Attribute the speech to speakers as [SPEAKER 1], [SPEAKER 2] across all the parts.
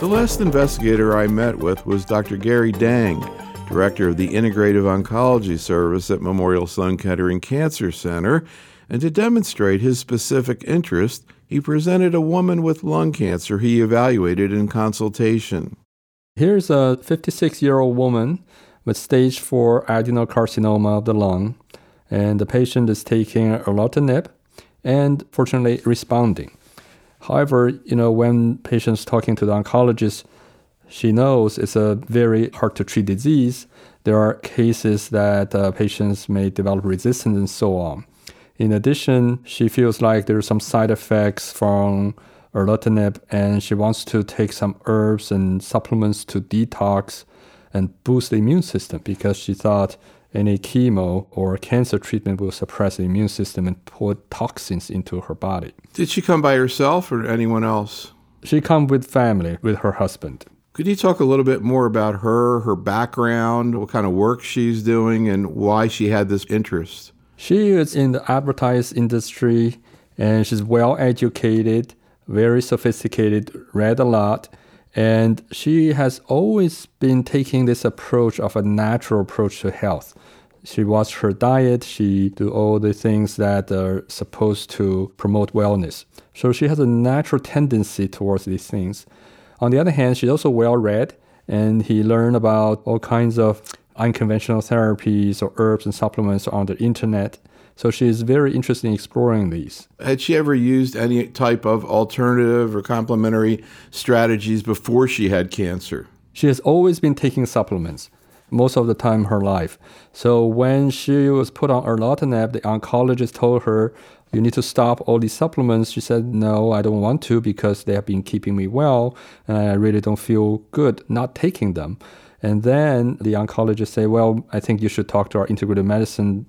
[SPEAKER 1] The last investigator I met with was Dr. Gary Deng, director of the Integrative Oncology Service at Memorial Sloan Kettering Cancer Center. And to demonstrate his specific interest, he presented a woman with lung cancer he evaluated in consultation.
[SPEAKER 2] Here's a 56 year old woman with stage 4 adenocarcinoma of the lung, and the patient is taking erlotinib and fortunately responding. However, you know, when patients talking to the oncologist, she knows it's a very hard to treat disease. There are cases that uh, patients may develop resistance and so on. In addition, she feels like there are some side effects from erlotinib and she wants to take some herbs and supplements to detox and boost the immune system because she thought any chemo or cancer treatment will suppress the immune system and put toxins into her body.
[SPEAKER 1] Did she come by herself or anyone else?
[SPEAKER 2] She come with family, with her husband.
[SPEAKER 1] Could you talk a little bit more about her, her background, what kind of work she's doing, and why she had this interest?
[SPEAKER 2] She is in the advertising industry and she's well educated, very sophisticated, read a lot, and she has always been taking this approach of a natural approach to health. She watched her diet, she do all the things that are supposed to promote wellness. So she has a natural tendency towards these things. On the other hand, she's also well read and he learned about all kinds of unconventional therapies or herbs and supplements on the internet. So she is very interested in exploring these.
[SPEAKER 1] Had she ever used any type of alternative or complementary strategies before she had cancer?
[SPEAKER 2] She has always been taking supplements most of the time in her life. So when she was put on erlotinib, the oncologist told her, you need to stop all these supplements. She said, no, I don't want to because they have been keeping me well and I really don't feel good not taking them. And then the oncologist say, well, I think you should talk to our integrative medicine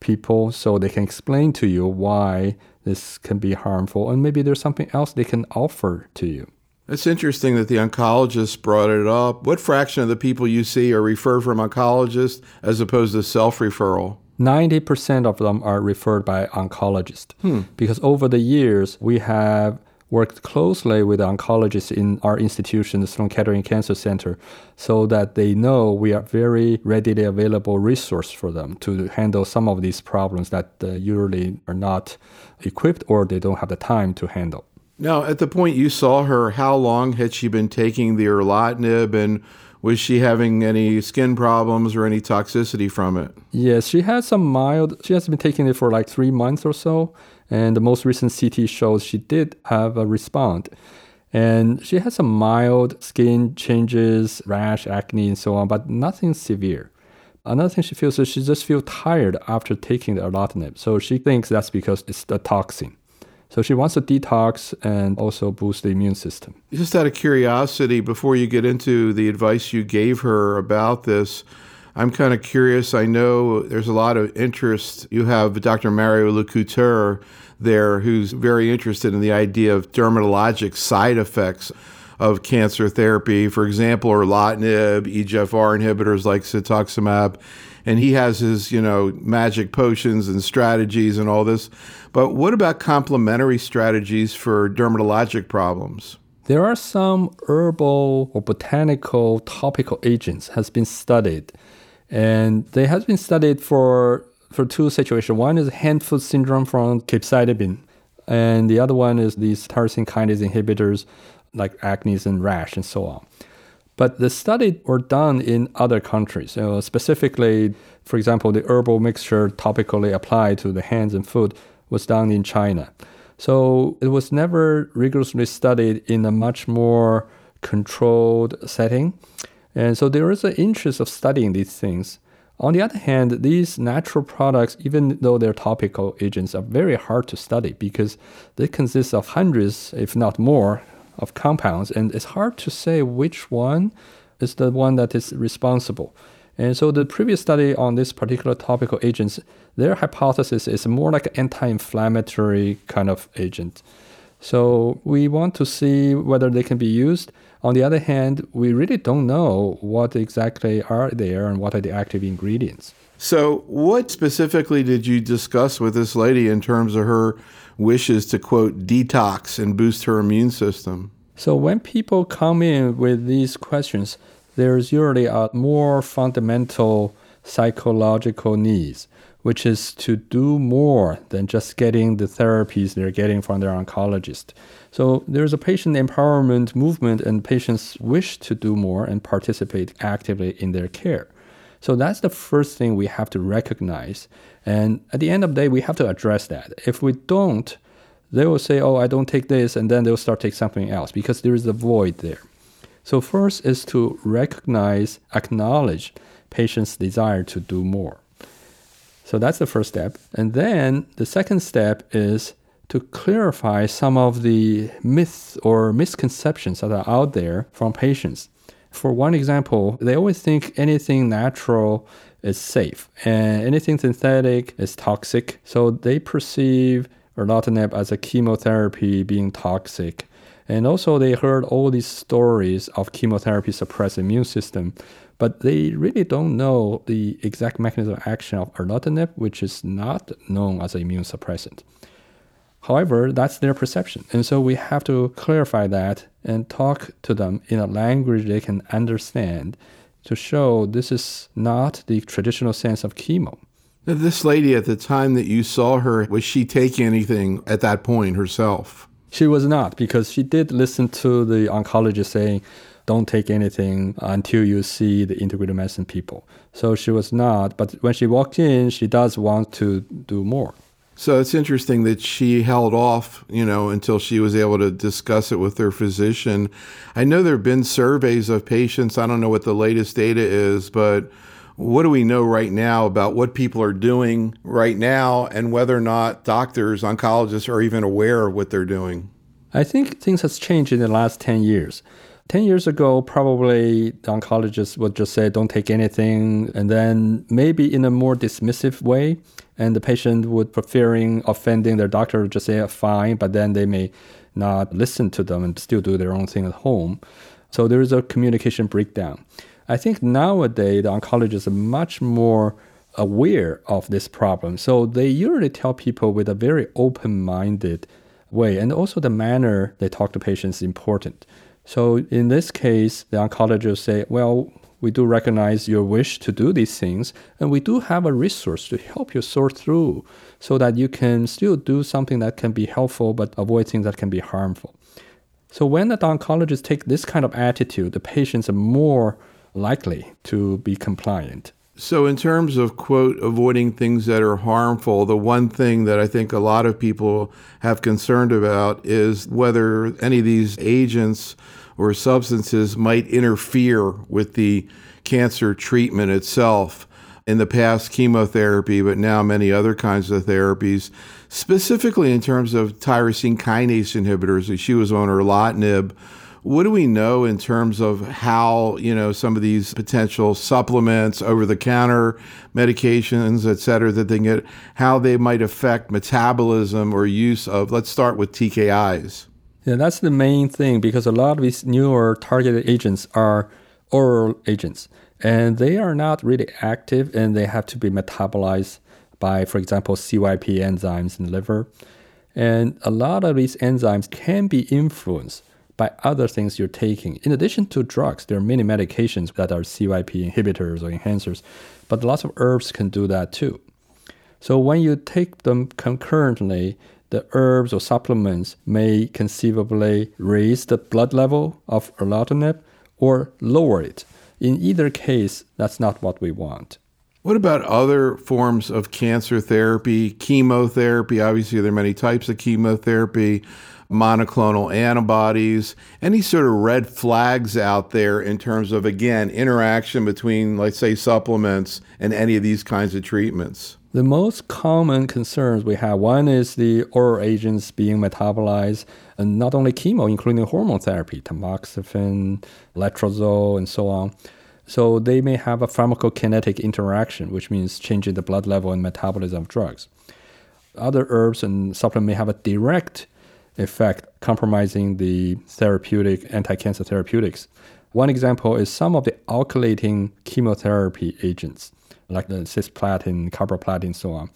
[SPEAKER 2] people so they can explain to you why this can be harmful and maybe there's something else they can offer to you.
[SPEAKER 1] It's interesting that the oncologist brought it up. What fraction of the people you see are referred from oncologists as opposed to self referral?
[SPEAKER 2] 90% of them are referred by oncologists hmm. because over the years we have worked closely with oncologists in our institution, the Sloan Kettering Cancer Center, so that they know we are very readily available resource for them to handle some of these problems that uh, usually are not equipped or they don't have the time to handle.
[SPEAKER 1] Now, at the point you saw her, how long had she been taking the erlotinib and was she having any skin problems or any toxicity from it?
[SPEAKER 2] Yes, she has some mild. She has been taking it for like three months or so. And the most recent CT shows she did have a response. And she has some mild skin changes, rash, acne, and so on, but nothing severe. Another thing she feels is she just feels tired after taking the erlotinib. So she thinks that's because it's the toxin. So she wants to detox and also boost the immune system.
[SPEAKER 1] Just out of curiosity, before you get into the advice you gave her about this, I'm kind of curious. I know there's a lot of interest. You have Dr. Mario Lacouture there who's very interested in the idea of dermatologic side effects of cancer therapy. For example, erlotinib, EGFR inhibitors like cetuximab. And he has his, you know, magic potions and strategies and all this. But what about complementary strategies for dermatologic problems?
[SPEAKER 2] There are some herbal or botanical topical agents has been studied and they have been studied for, for two situations. One is hand-foot syndrome from capecitabine, and the other one is these tyrosine kinase inhibitors like acne and rash and so on. But the study were done in other countries. So specifically, for example, the herbal mixture topically applied to the hands and foot was done in China. So it was never rigorously studied in a much more controlled setting. And so there is an interest of studying these things. On the other hand, these natural products, even though they're topical agents, are very hard to study because they consist of hundreds, if not more, of compounds, and it's hard to say which one is the one that is responsible. And so the previous study on this particular topical agents, their hypothesis is more like an anti-inflammatory kind of agent. So we want to see whether they can be used on the other hand, we really don't know what exactly are there and what are the active ingredients.
[SPEAKER 1] So, what specifically did you discuss with this lady in terms of her wishes to quote detox and boost her immune system?
[SPEAKER 2] So when people come in with these questions, there's usually a more fundamental psychological needs, which is to do more than just getting the therapies they're getting from their oncologist. So there's a patient empowerment movement, and patients wish to do more and participate actively in their care. So that's the first thing we have to recognize. And at the end of the day, we have to address that. If we don't, they will say, oh, I don't take this, and then they'll start taking something else because there is a void there. So first is to recognize, acknowledge patient's desire to do more. So that's the first step. And then the second step is to clarify some of the myths or misconceptions that are out there from patients. For one example, they always think anything natural is safe and anything synthetic is toxic. So they perceive erlotinib as a chemotherapy being toxic. And also they heard all these stories of chemotherapy suppress immune system, but they really don't know the exact mechanism of action of erlotinib, which is not known as an immune suppressant. However, that's their perception. And so we have to clarify that and talk to them in a language they can understand to show this is not the traditional sense of chemo.
[SPEAKER 1] This lady at the time that you saw her, was she taking anything at that point herself?
[SPEAKER 2] She was not because she did listen to the oncologist saying, don't take anything until you see the integrated medicine people. So she was not, but when she walked in, she does want to do more.
[SPEAKER 1] So it's interesting that she held off, you know, until she was able to discuss it with her physician. I know there have been surveys of patients. I don't know what the latest data is, but what do we know right now about what people are doing right now and whether or not doctors, oncologists are even aware of what they're doing?
[SPEAKER 2] I think things has changed in the last 10 years. 10 years ago, probably the oncologist would just say, don't take anything, and then maybe in a more dismissive way. And the patient would preferring offending their doctor would just say, oh, fine, but then they may not listen to them and still do their own thing at home. So there is a communication breakdown. I think nowadays the oncologists are much more aware of this problem. So they usually tell people with a very open minded way. And also the manner they talk to patients is important. So in this case, the oncologist say, well, we do recognize your wish to do these things, and we do have a resource to help you sort through so that you can still do something that can be helpful but avoid things that can be harmful. So when the oncologist take this kind of attitude, the patients are more likely to be compliant.
[SPEAKER 1] So, in terms of, quote, avoiding things that are harmful, the one thing that I think a lot of people have concerned about is whether any of these agents or substances might interfere with the cancer treatment itself. In the past, chemotherapy, but now many other kinds of therapies, specifically in terms of tyrosine kinase inhibitors. She was on erlotinib what do we know in terms of how, you know, some of these potential supplements, over the counter medications, et cetera, that they get, how they might affect metabolism or use of, let's start with TKIs.
[SPEAKER 2] Yeah, that's the main thing because a lot of these newer targeted agents are oral agents and they are not really active and they have to be metabolized by, for example, CYP enzymes in the liver. And a lot of these enzymes can be influenced by other things you're taking. In addition to drugs, there are many medications that are CYP inhibitors or enhancers, but lots of herbs can do that too. So when you take them concurrently, the herbs or supplements may conceivably raise the blood level of erlotinib or lower it. In either case, that's not what we want.
[SPEAKER 1] What about other forms of cancer therapy? Chemotherapy, obviously, there are many types of chemotherapy monoclonal antibodies, any sort of red flags out there in terms of, again, interaction between, let's say, supplements and any of these kinds of treatments?
[SPEAKER 2] The most common concerns we have one is the oral agents being metabolized, and not only chemo, including hormone therapy, tamoxifen, letrozole, and so on. So they may have a pharmacokinetic interaction, which means changing the blood level and metabolism of drugs. Other herbs and supplements may have a direct effect compromising the therapeutic anti-cancer therapeutics. One example is some of the alkylating chemotherapy agents, like the cisplatin, carboplatin, so on.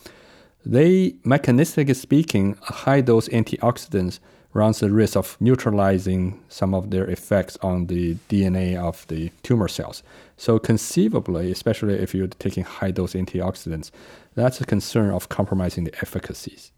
[SPEAKER 2] They, mechanistically speaking, high dose antioxidants runs the risk of neutralizing some of their effects on the DNA of the tumor cells. So conceivably, especially if you're taking high dose antioxidants, that's a concern of compromising the efficacies.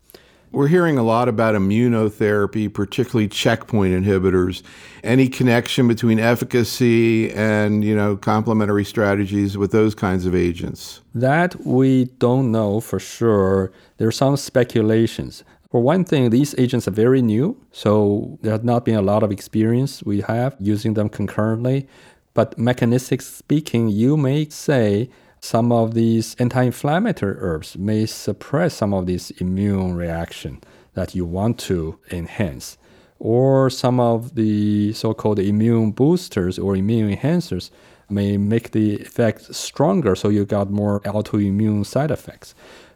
[SPEAKER 1] We're hearing a lot about immunotherapy, particularly checkpoint inhibitors. Any connection between efficacy and, you know, complementary strategies with those kinds of agents?
[SPEAKER 2] That we don't know for sure. There's some speculations. For one thing, these agents are very new, so there has not been a lot of experience we have using them concurrently. But mechanistic speaking, you may say some of these anti-inflammatory herbs may suppress some of this immune reaction that you want to enhance or some of the so-called immune boosters or immune enhancers may make the effect stronger so you got more autoimmune side effects.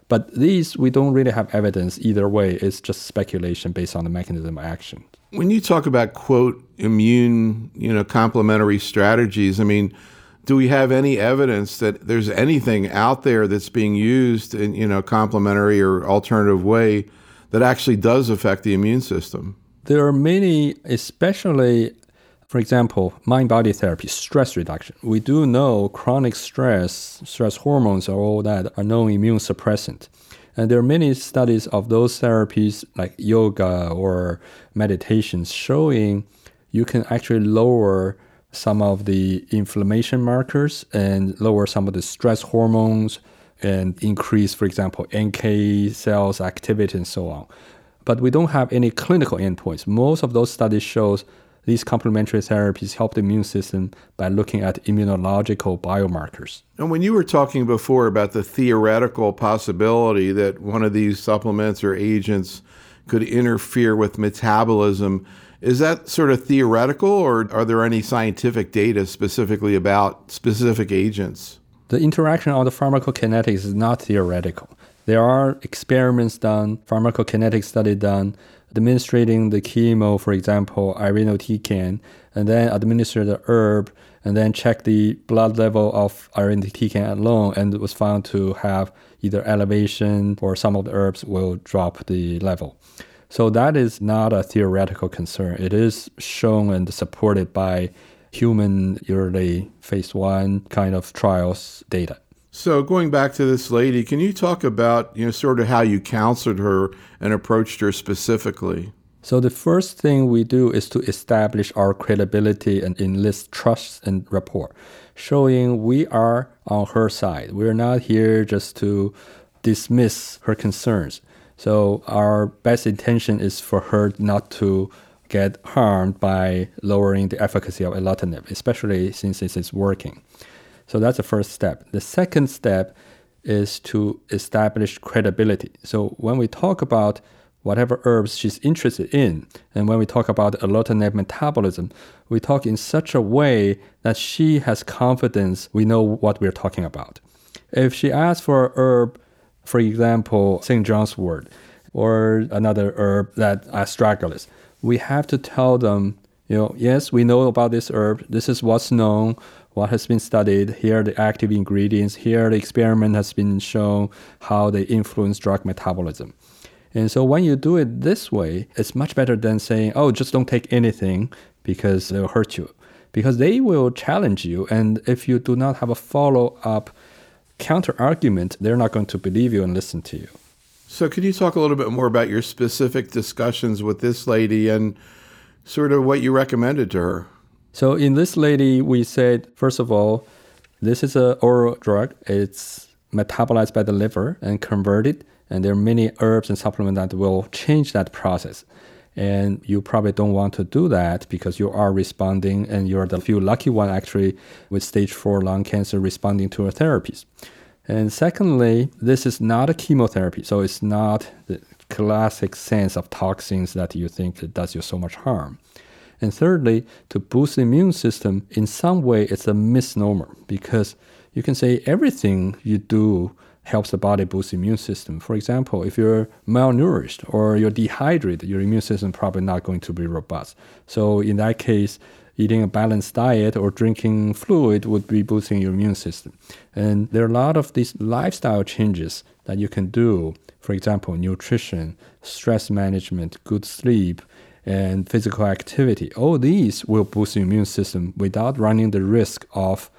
[SPEAKER 2] But these we don't really have evidence either way. It's just speculation based on the mechanism of action.
[SPEAKER 1] When you talk about quote immune you know complementary strategies i mean do we have any evidence that there's anything out there that's being used in you know complementary or alternative way that actually does affect the immune system?
[SPEAKER 2] There are many, especially, for example, mind body therapy, stress reduction. We do know chronic stress, stress hormones, or all that are known immune suppressant. And there are many studies of those therapies like yoga or meditations showing you can actually lower some of the inflammation markers and lower some of the stress hormones and increase, for example, NK cells activity and so on. But we don't have any clinical endpoints. Most of those studies shows these complementary therapies help the immune system by looking at immunological biomarkers.
[SPEAKER 1] And when you were talking before about the theoretical possibility that one of these supplements or agents could interfere with metabolism, is that sort of theoretical, or are there any scientific data specifically about specific agents?
[SPEAKER 2] The interaction of the pharmacokinetics is not theoretical. There are experiments done, pharmacokinetic study done, administering the chemo, for example, irinotecan, and then administer the herb, and then check the blood level of irinotecan alone, and it was found to have either elevation or some of the herbs will drop the level. So that is not a theoretical concern. It is shown and supported by human early phase one kind of trials data.
[SPEAKER 1] So going back to this lady, can you talk about you know sort of how you counseled her and approached her specifically?
[SPEAKER 2] So the first thing we do is to establish our credibility and enlist trust and rapport, showing we are on her side. We're not here just to dismiss her concerns. So our best intention is for her not to get harmed by lowering the efficacy of erlotinib, especially since it is working. So that's the first step. The second step is to establish credibility. So when we talk about whatever herbs she's interested in, and when we talk about erlotinib metabolism, we talk in such a way that she has confidence we know what we're talking about. If she asks for a herb for example, St. John's wort or another herb that astragalus, we have to tell them, you know, yes, we know about this herb. This is what's known, what has been studied. Here are the active ingredients. Here the experiment has been shown how they influence drug metabolism. And so when you do it this way, it's much better than saying, oh, just don't take anything because they'll hurt you. Because they will challenge you. And if you do not have a follow up counter argument, they're not going to believe you and listen to you.
[SPEAKER 1] So, could you talk a little bit more about your specific discussions with this lady and sort of what you recommended to her?
[SPEAKER 2] So, in this lady, we said, first of all, this is an oral drug. It's metabolized by the liver and converted, and there are many herbs and supplements that will change that process. And you probably don't want to do that because you are responding and you're the few lucky one actually with stage four lung cancer responding to a therapies. And secondly, this is not a chemotherapy, so it's not the classic sense of toxins that you think it does you so much harm. And thirdly, to boost the immune system, in some way, it's a misnomer because you can say everything you do helps the body boost immune system. For example, if you're malnourished or you're dehydrated, your immune system probably not going to be robust. So in that case, eating a balanced diet or drinking fluid would be boosting your immune system. And there are a lot of these lifestyle changes that you can do. For example, nutrition, stress management, good sleep, and physical activity. All these will boost your immune system without running the risk of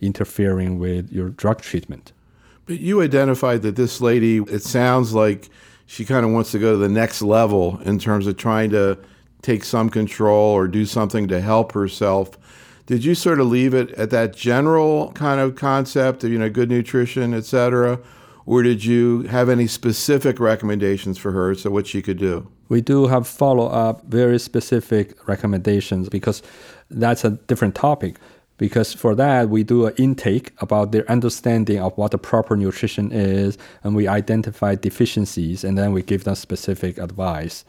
[SPEAKER 2] interfering with your drug treatment.
[SPEAKER 1] But you identified that this lady, it sounds like she kind of wants to go to the next level in terms of trying to take some control or do something to help herself. Did you sort of leave it at that general kind of concept of, you know, good nutrition, et cetera? Or did you have any specific recommendations for her so what she could do?
[SPEAKER 2] We do have follow up, very specific recommendations because that's a different topic. Because for that, we do an intake about their understanding of what the proper nutrition is, and we identify deficiencies, and then we give them specific advice.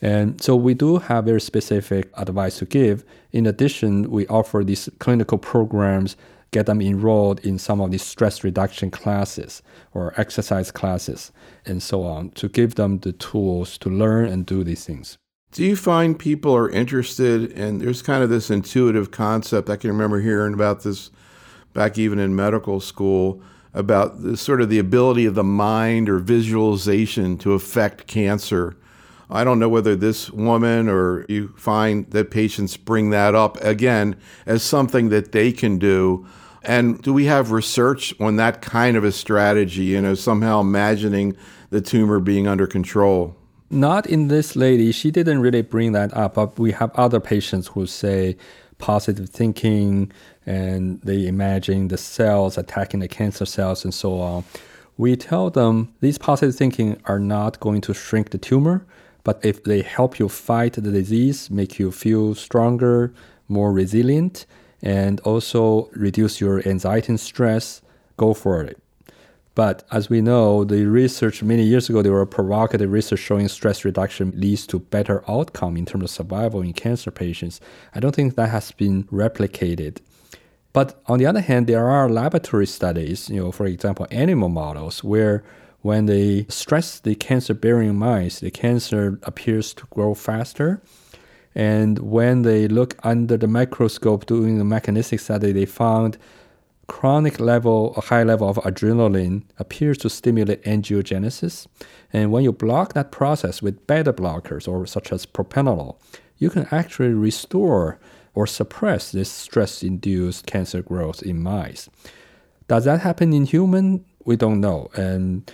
[SPEAKER 2] And so we do have very specific advice to give. In addition, we offer these clinical programs get them enrolled in some of these stress reduction classes or exercise classes and so on to give them the tools to learn and do these things.
[SPEAKER 1] Do you find people are interested in there's kind of this intuitive concept I can remember hearing about this back even in medical school about the, sort of the ability of the mind or visualization to affect cancer. I don't know whether this woman or you find that patients bring that up again as something that they can do and do we have research on that kind of a strategy, you know, somehow imagining the tumor being under control?
[SPEAKER 2] Not in this lady. She didn't really bring that up, but we have other patients who say positive thinking and they imagine the cells attacking the cancer cells and so on. We tell them these positive thinking are not going to shrink the tumor, but if they help you fight the disease, make you feel stronger, more resilient, and also reduce your anxiety and stress, go for it. But as we know, the research many years ago, there were provocative research showing stress reduction leads to better outcome in terms of survival in cancer patients. I don't think that has been replicated. But on the other hand, there are laboratory studies, you know, for example, animal models where when they stress the cancer bearing mice, the cancer appears to grow faster and when they look under the microscope doing the mechanistic study, they found chronic level, a high level of adrenaline appears to stimulate angiogenesis. And when you block that process with beta blockers or such as propranolol, you can actually restore or suppress this stress-induced cancer growth in mice. Does that happen in human? We don't know. And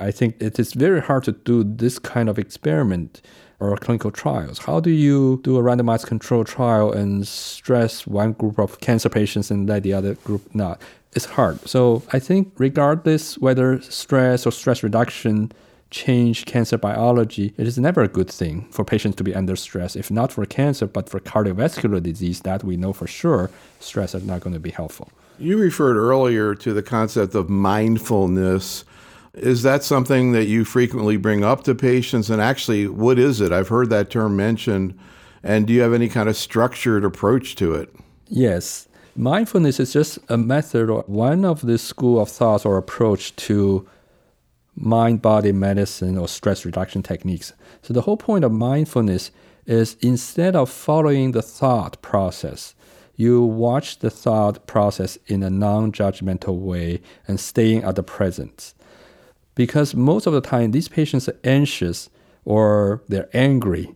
[SPEAKER 2] I think it is very hard to do this kind of experiment or clinical trials. How do you do a randomized control trial and stress one group of cancer patients and let the other group not? It's hard. So I think regardless whether stress or stress reduction change cancer biology, it is never a good thing for patients to be under stress. If not for cancer, but for cardiovascular disease, that we know for sure, stress is not going to be helpful.
[SPEAKER 1] You referred earlier to the concept of mindfulness. Is that something that you frequently bring up to patients? And actually, what is it? I've heard that term mentioned. And do you have any kind of structured approach to it?
[SPEAKER 2] Yes. Mindfulness is just a method or one of the school of thought or approach to mind body medicine or stress reduction techniques. So, the whole point of mindfulness is instead of following the thought process, you watch the thought process in a non judgmental way and staying at the present because most of the time these patients are anxious or they're angry.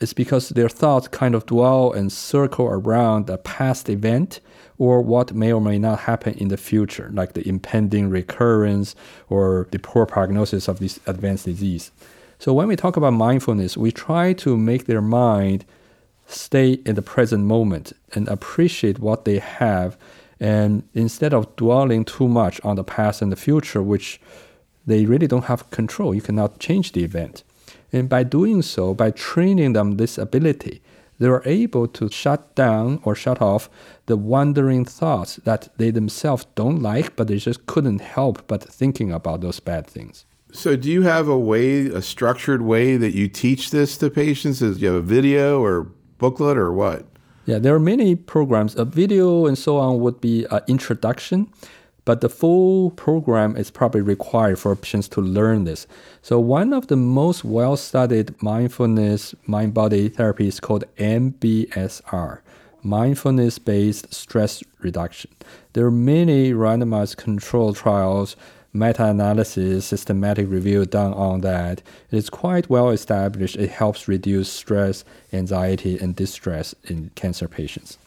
[SPEAKER 2] It's because their thoughts kind of dwell and circle around a past event or what may or may not happen in the future, like the impending recurrence or the poor prognosis of this advanced disease. So when we talk about mindfulness, we try to make their mind stay in the present moment and appreciate what they have and instead of dwelling too much on the past and the future, which they really don't have control. You cannot change the event. And by doing so, by training them this ability, they are able to shut down or shut off the wandering thoughts that they themselves don't like, but they just couldn't help but thinking about those bad things.
[SPEAKER 1] So, do you have a way, a structured way that you teach this to patients? Is you have a video or booklet or what?
[SPEAKER 2] Yeah, there are many programs. A video and so on would be an introduction but the full program is probably required for patients to learn this. So one of the most well-studied mindfulness mind-body therapy is called MBSR, mindfulness-based stress reduction. There are many randomized control trials meta-analysis, systematic review done on that. It's quite well established. It helps reduce stress, anxiety, and distress in cancer patients.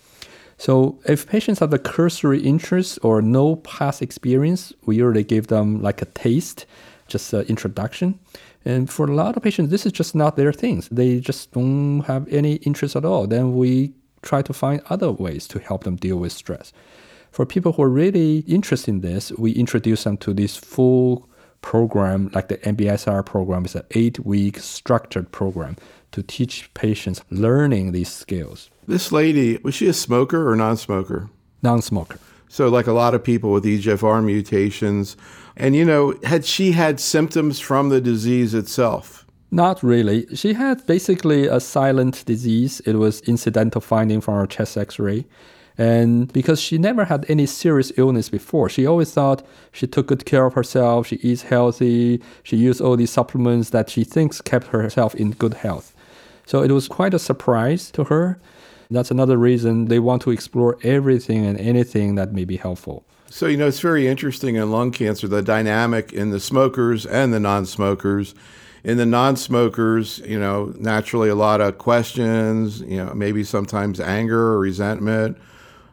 [SPEAKER 2] So if patients have a cursory interest or no past experience, we usually give them like a taste, just an introduction. And for a lot of patients, this is just not their things. They just don't have any interest at all. Then we try to find other ways to help them deal with stress. For people who are really interested in this, we introduce them to this full program, like the MBSR program, is an eight-week structured program to teach patients learning these skills.
[SPEAKER 1] This lady, was she a smoker or non-smoker?
[SPEAKER 2] Non-smoker.
[SPEAKER 1] So, like a lot of people with EGFR mutations, and you know, had she had symptoms from the disease itself?
[SPEAKER 2] Not really. She had basically a silent disease. It was incidental finding from her chest X-ray. And because she never had any serious illness before, she always thought she took good care of herself, she eats healthy, she used all these supplements that she thinks kept herself in good health. So it was quite a surprise to her. That's another reason they want to explore everything and anything that may be helpful.
[SPEAKER 1] So, you know, it's very interesting in lung cancer, the dynamic in the smokers and the non smokers. In the non smokers, you know, naturally a lot of questions, you know, maybe sometimes anger or resentment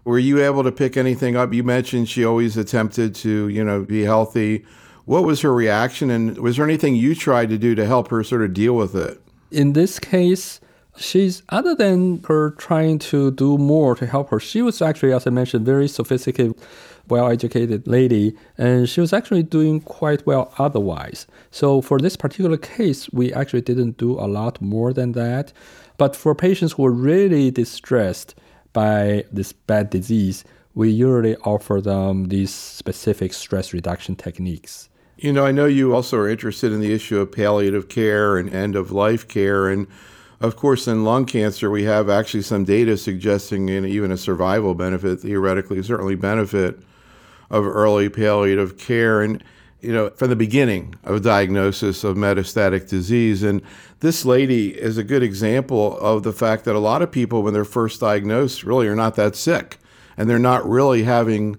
[SPEAKER 1] were you able to pick anything up? You mentioned she always attempted to, you know, be healthy. What was her reaction, and was there anything you tried to do to help her sort of deal with it?
[SPEAKER 2] In this case, she's other than her trying to do more to help her, she was actually, as I mentioned, very sophisticated, well-educated lady, and she was actually doing quite well otherwise. So for this particular case, we actually didn't do a lot more than that. But for patients who are really distressed, by this bad disease, we usually offer them these specific stress reduction techniques.
[SPEAKER 1] You know, I know you also are interested in the issue of palliative care and end of life care. And of course, in lung cancer, we have actually some data suggesting even a survival benefit, theoretically, certainly benefit of early palliative care. And you know, from the beginning of diagnosis of metastatic disease. And this lady is a good example of the fact that a lot of people, when they're first diagnosed, really are not that sick and they're not really having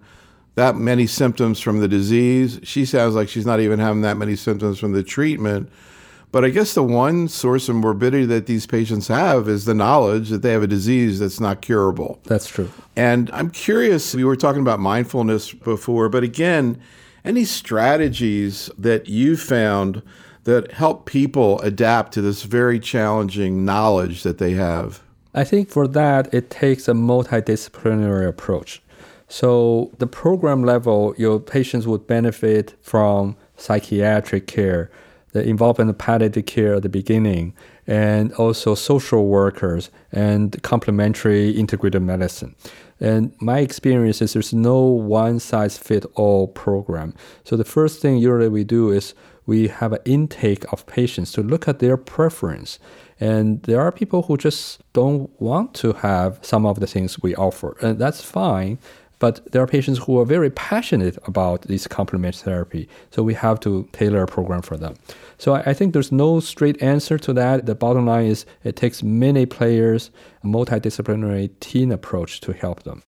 [SPEAKER 1] that many symptoms from the disease. She sounds like she's not even having that many symptoms from the treatment. But I guess the one source of morbidity that these patients have is the knowledge that they have a disease that's not curable.
[SPEAKER 2] That's true.
[SPEAKER 1] And I'm curious, we were talking about mindfulness before, but again, any strategies that you found that help people adapt to this very challenging knowledge that they have?
[SPEAKER 2] I think for that, it takes a multidisciplinary approach. So, the program level, your patients would benefit from psychiatric care, the involvement of palliative care at the beginning, and also social workers and complementary integrated medicine. And my experience is there's no one size fit all program. So the first thing usually we do is we have an intake of patients to look at their preference. And there are people who just don't want to have some of the things we offer, and that's fine. But there are patients who are very passionate about this complementary therapy. So we have to tailor a program for them. So I, think there's no straight answer to that. The bottom line is it takes many players, a multidisciplinary team approach to help them.